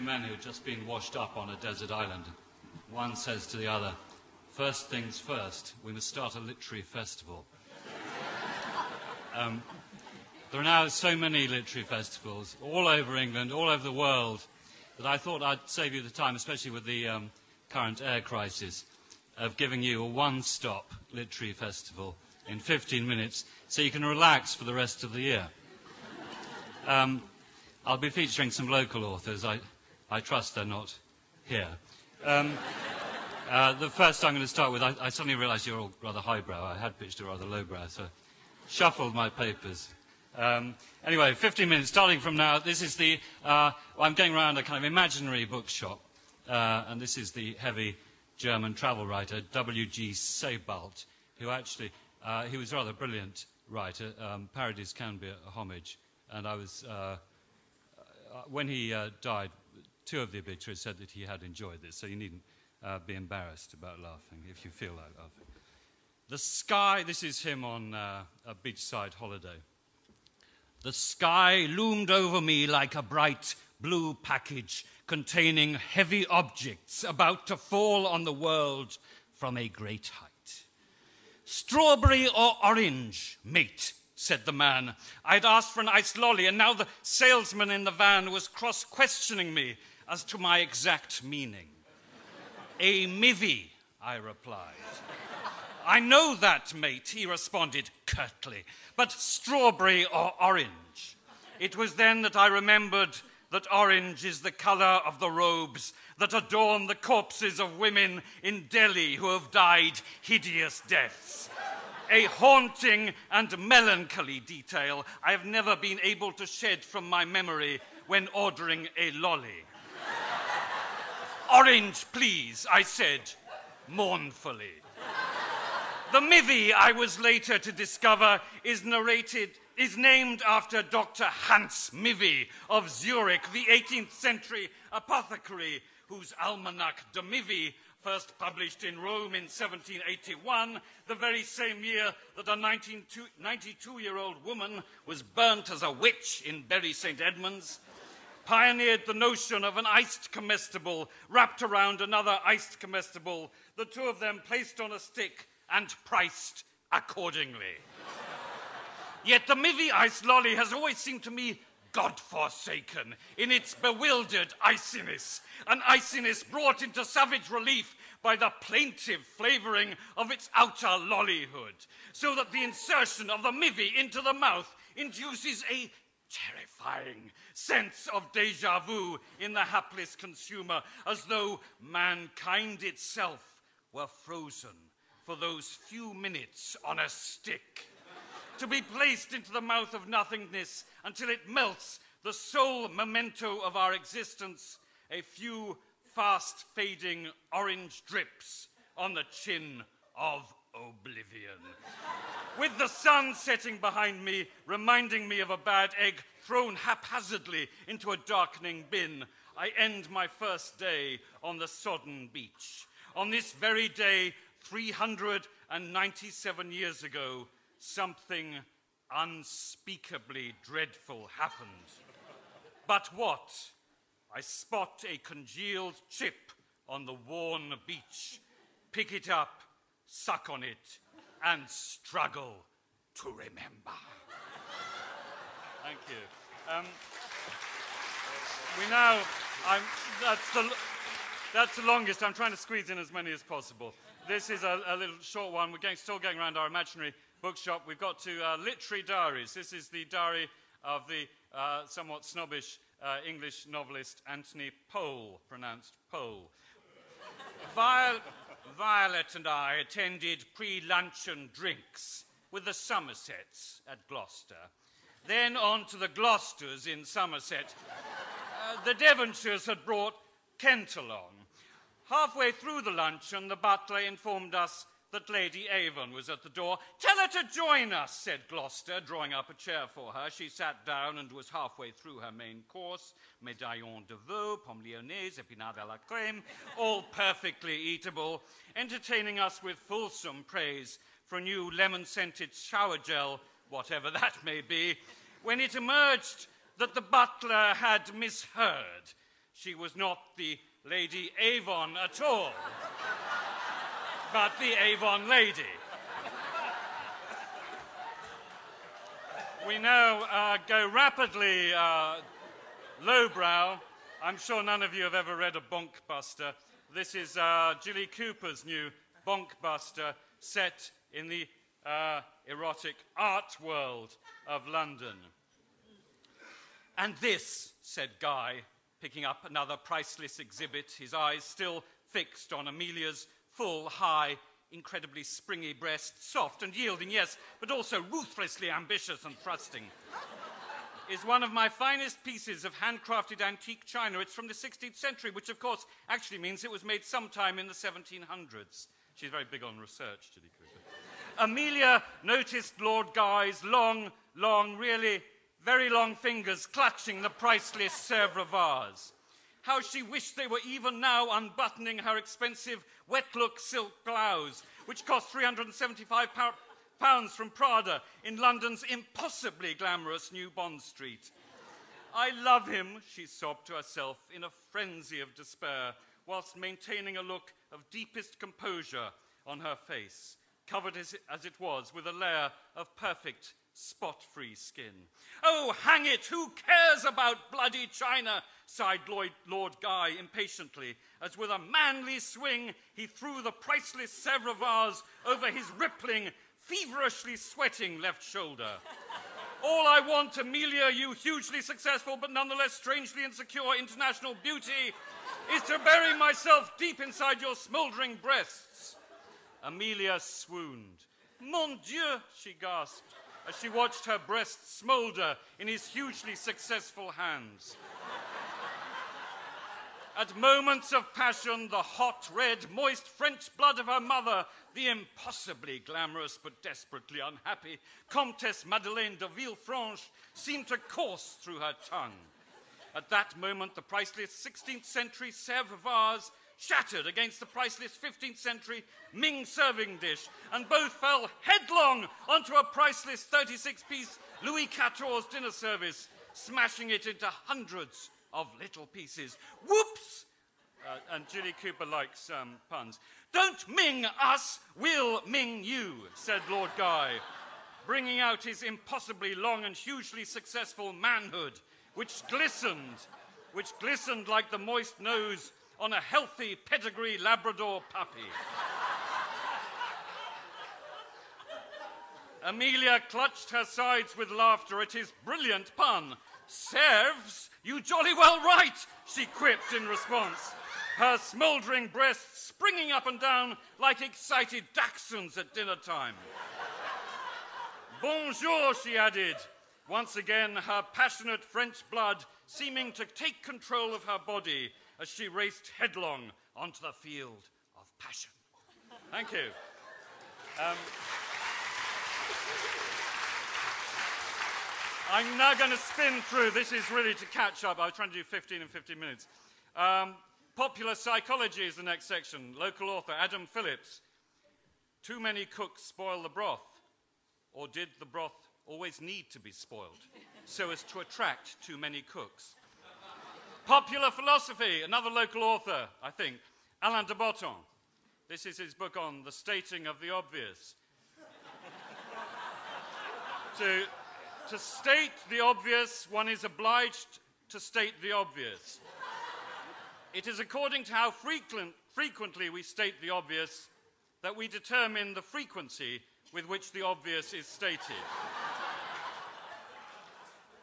two men who had just been washed up on a desert island. One says to the other, First things first, we must start a literary festival. Um, there are now so many literary festivals all over England, all over the world, that I thought I'd save you the time, especially with the um, current air crisis, of giving you a one stop literary festival in 15 minutes so you can relax for the rest of the year. Um, I'll be featuring some local authors. I, I trust they're not here. Um, uh, the first I'm going to start with, I, I suddenly realised you're all rather highbrow. I had pitched a rather lowbrow, so shuffled my papers. Um, anyway, 15 minutes, starting from now. This is the, uh, I'm going around a kind of imaginary bookshop, uh, and this is the heavy German travel writer, W.G. Sebald, who actually, uh, he was a rather brilliant writer. Um, parodies can be a homage, and I was, uh, uh, when he uh, died, two of the obituaries said that he had enjoyed this, so you needn't uh, be embarrassed about laughing if you feel like laughing. The sky, this is him on uh, a beachside holiday. The sky loomed over me like a bright blue package containing heavy objects about to fall on the world from a great height. Strawberry or orange, mate, said the man. I'd asked for an iced lolly, and now the salesman in the van was cross questioning me as to my exact meaning. a mivvy, I replied. I know that, mate, he responded curtly, but strawberry or orange? It was then that I remembered that orange is the color of the robes that adorn the corpses of women in Delhi who have died hideous deaths. A haunting and melancholy detail I have never been able to shed from my memory when ordering a lolly. Orange, please, I said mournfully. The Mivvy, I was later to discover, is narrated is named after Dr. Hans Mivvy of Zurich, the 18th century apothecary whose Almanac de Mivvy first published in Rome in 1781, the very same year that a 92 year old woman was burnt as a witch in Bury St. Edmunds, pioneered the notion of an iced comestible wrapped around another iced comestible, the two of them placed on a stick and priced accordingly. Yet the Mivvy Ice Lolly has always seemed to me God-forsaken in its bewildered iciness, an iciness brought into savage relief by the plaintive flavouring of its outer lollyhood, so that the insertion of the Mivvy into the mouth induces a terrifying sense of deja vu in the hapless consumer, as though mankind itself were frozen for those few minutes on a stick. To be placed into the mouth of nothingness until it melts the sole memento of our existence, a few fast fading orange drips on the chin of oblivion. With the sun setting behind me, reminding me of a bad egg thrown haphazardly into a darkening bin, I end my first day on the sodden beach. On this very day, 397 years ago, something unspeakably dreadful happened. But what? I spot a congealed chip on the worn beach, pick it up, suck on it, and struggle to remember. Thank you. Um, we now, I'm, that's the, that's the longest. I'm trying to squeeze in as many as possible. This is a, a little short one. We're going, still going around our imaginary bookshop. We've got to uh, Literary Diaries. This is the diary of the uh, somewhat snobbish uh, English novelist Anthony Powell, pronounced Pole. Viol- Violet and I attended pre luncheon drinks with the Somersets at Gloucester. Then on to the Gloucesters in Somerset. Uh, the Devonshires had brought Kent along. Halfway through the luncheon, the butler informed us that Lady Avon was at the door. Tell her to join us, said Gloucester, drawing up a chair for her. She sat down and was halfway through her main course medaillon de veau, pomme lyonnaise, épinards à la crème, all perfectly eatable, entertaining us with fulsome praise for a new lemon scented shower gel, whatever that may be, when it emerged that the butler had misheard. She was not the Lady Avon at all, but the Avon lady. We now uh, go rapidly uh, lowbrow. I'm sure none of you have ever read a Bonkbuster. This is uh, Jilly Cooper's new Bonkbuster set in the uh, erotic art world of London. And this, said Guy, picking up another priceless exhibit, his eyes still fixed on Amelia's full, high, incredibly springy breast, soft and yielding, yes, but also ruthlessly ambitious and thrusting, is one of my finest pieces of handcrafted antique china. It's from the 16th century, which of course actually means it was made sometime in the 1700s. She's very big on research, Jilly Cooper. Amelia noticed Lord Guy's long, long, really very long fingers clutching the priceless Sèvres vase. How she wished they were even now unbuttoning her expensive wet look silk blouse, which cost 375 pounds from Prada in London's impossibly glamorous New Bond Street. I love him, she sobbed to herself in a frenzy of despair, whilst maintaining a look of deepest composure on her face, covered as it, was with a layer of perfect spot free skin. Oh, hang it, who cares about bloody China? sighed Lloyd, Lord Guy impatiently, as with a manly swing he threw the priceless Sèvres vase over his rippling, feverishly sweating left shoulder. All I want, Amelia, you hugely successful but nonetheless strangely insecure international beauty, is to bury myself deep inside your smouldering breasts. Amelia swooned. Mon Dieu, she gasped as she watched her breast smoulder in his hugely successful hands. At moments of passion, the hot, red, moist French blood of her mother, the impossibly glamorous but desperately unhappy Comtesse Madeleine de Villefranche, seemed to course through her tongue. At that moment, the priceless 16th century Sèvres vase shattered against the priceless 15th century Ming serving dish, and both fell headlong onto a priceless 36 piece Louis XIV dinner service, smashing it into hundreds of little pieces. Whoops! Uh, and Jilly Cooper likes um, puns. Don't Ming us, we'll Ming you, said Lord Guy, bringing out his impossibly long and hugely successful manhood, which glistened, which glistened like the moist nose on a healthy pedigree Labrador puppy. Amelia clutched her sides with laughter at his brilliant pun. Serves? You jolly well right, she quipped in response, her smouldering breasts springing up and down like excited dachshunds at dinner time. Bonjour, she added, once again her passionate French blood seeming to take control of her body as she raced headlong onto the field of passion. Thank you. Um, I'm now going to spin through. This is really to catch up. I was trying to do 15 and 15 minutes. Um, popular psychology is the next section. Local author Adam Phillips. Too many cooks spoil the broth. Or did the broth always need to be spoiled so as to attract too many cooks? Popular philosophy, another local author, I think, Alain de Botton. This is his book on the stating of the obvious. to, to state the obvious, one is obliged to state the obvious. It is according to how frequent, frequently we state the obvious that we determine the frequency with which the obvious is stated.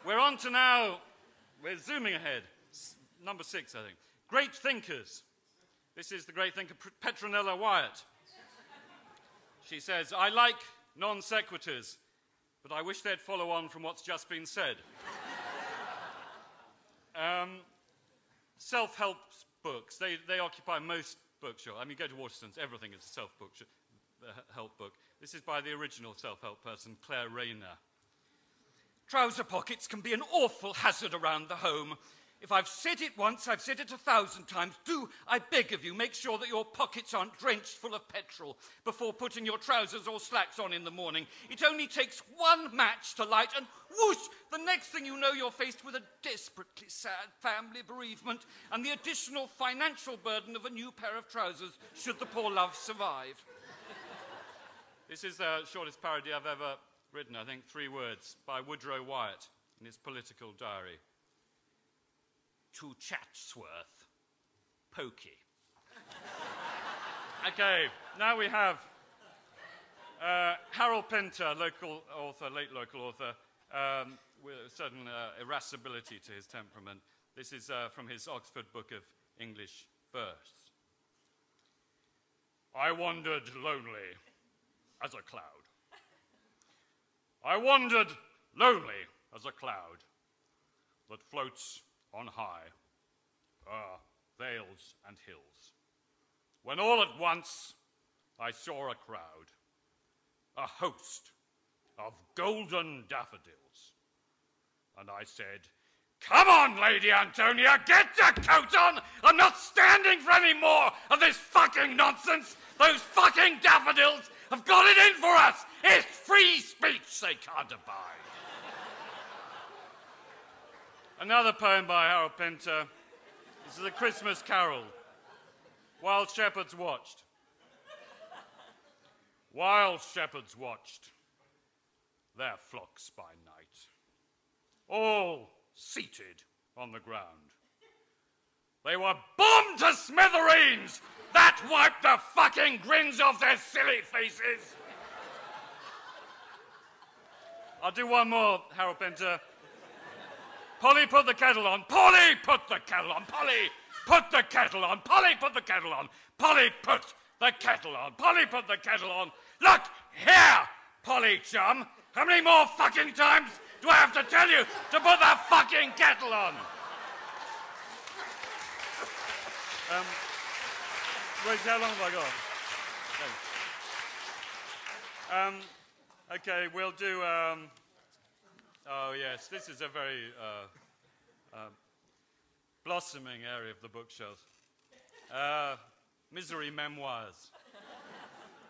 We're on to now, we're zooming ahead number six, I think. Great thinkers. This is the great thinker Petronella Wyatt. She says, I like non sequiturs, but I wish they'd follow on from what's just been said. um, self help books, they, they occupy most bookshops. I mean, go to Waterstones, everything is a self help book. This is by the original self help person, Claire Rayner. Trouser pockets can be an awful hazard around the home. If I've said it once, I've said it a thousand times. Do, I beg of you, make sure that your pockets aren't drenched full of petrol before putting your trousers or slacks on in the morning. It only takes one match to light, and whoosh, the next thing you know, you're faced with a desperately sad family bereavement and the additional financial burden of a new pair of trousers should the poor love survive. This is the shortest parody I've ever written, I think, three words, by Woodrow Wyatt in his political diary. To Chatsworth, Pokey. okay, now we have uh, Harold Pinter, local author, late local author, um, with a certain uh, irascibility to his temperament. This is uh, from his Oxford Book of English Verse. I wandered lonely as a cloud. I wandered lonely as a cloud that floats on high, o'er vales and hills. When all at once I saw a crowd, a host of golden daffodils. And I said, Come on, Lady Antonia, get your coat on! I'm not standing for any more of this fucking nonsense! Those fucking daffodils have got it in for us! It's free speech they can't abide. Another poem by Harold Pinter. Is a Christmas carol. Wild shepherds watched. While shepherds watched their flocks by night, all seated on the ground. They were bombed to smithereens! That wiped the fucking grins off their silly faces! I'll do one more, Harold Pinter. Polly, put the kettle on. Polly, put the kettle on. Polly, put the kettle on. Polly, put the kettle on. Polly, put the kettle on. Polly, put the kettle on. Look here, Polly chum. How many more fucking times do I have to tell you to put that fucking kettle on? Um, wait, how long have I got? Um, okay, we'll do. Um, Oh, yes, this is a very uh, uh, blossoming area of the bookshelf. Uh, misery Memoirs.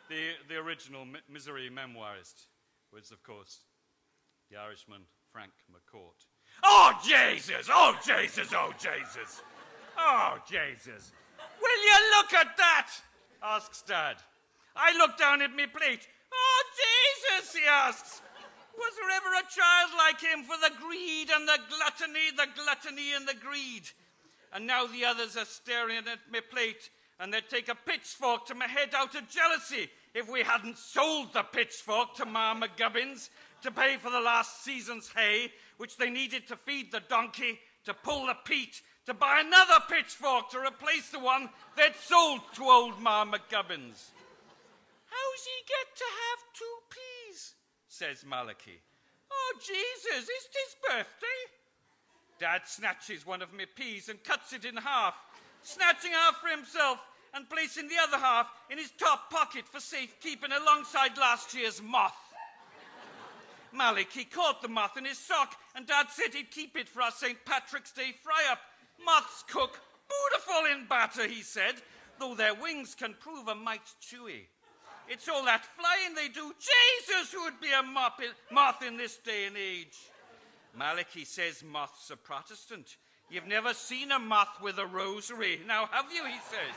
the, the original mi- Misery memoirist was, of course, the Irishman Frank McCourt. Oh, Jesus! Oh, Jesus! Oh, Jesus! Oh, Jesus! Will you look at that? asks Dad. I look down at me plate. Oh, Jesus! he asks. Was there ever a child like him for the greed and the gluttony, the gluttony and the greed? And now the others are staring at me plate and they'd take a pitchfork to my head out of jealousy if we hadn't sold the pitchfork to Ma McGubbins to pay for the last season's hay, which they needed to feed the donkey, to pull the peat, to buy another pitchfork to replace the one they'd sold to old Ma McGubbins. How's he get to have two peas? says Malachi. Oh, Jesus, it's his birthday. Dad snatches one of me peas and cuts it in half, snatching half for himself and placing the other half in his top pocket for safekeeping alongside last year's moth. Malachi caught the moth in his sock, and Dad said he'd keep it for our St. Patrick's Day fry up. Moths cook beautiful in batter, he said, though their wings can prove a mite chewy. It's all that flying they do. Jesus, who would be a moth in this day and age? Malachi says moths are Protestant. You've never seen a moth with a rosary. Now, have you? He says.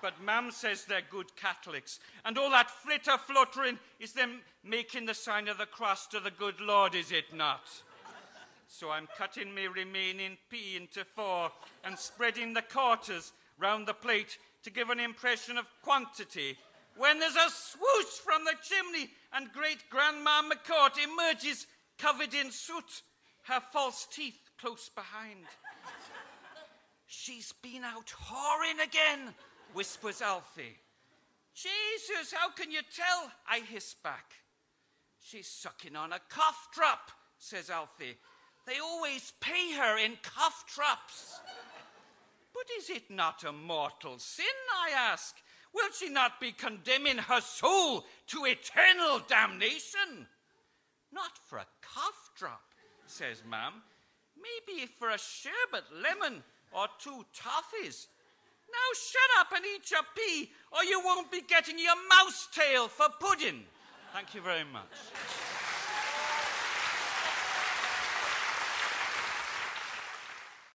But Mam says they're good Catholics. And all that flitter fluttering is them making the sign of the cross to the good Lord, is it not? So I'm cutting my remaining pea into four and spreading the quarters round the plate to give an impression of quantity when there's a swoosh from the chimney and great Grandma McCourt emerges covered in soot, her false teeth close behind. She's been out whoring again, whispers Alfie. Jesus, how can you tell? I hiss back. She's sucking on a cough drop, says Alfie. They always pay her in cough drops. But is it not a mortal sin, I ask? Will she not be condemning her soul to eternal damnation? Not for a cough drop, says Mam. Maybe for a sherbet lemon or two toffees. Now shut up and eat your pea, or you won't be getting your mouse tail for pudding. Thank you very much.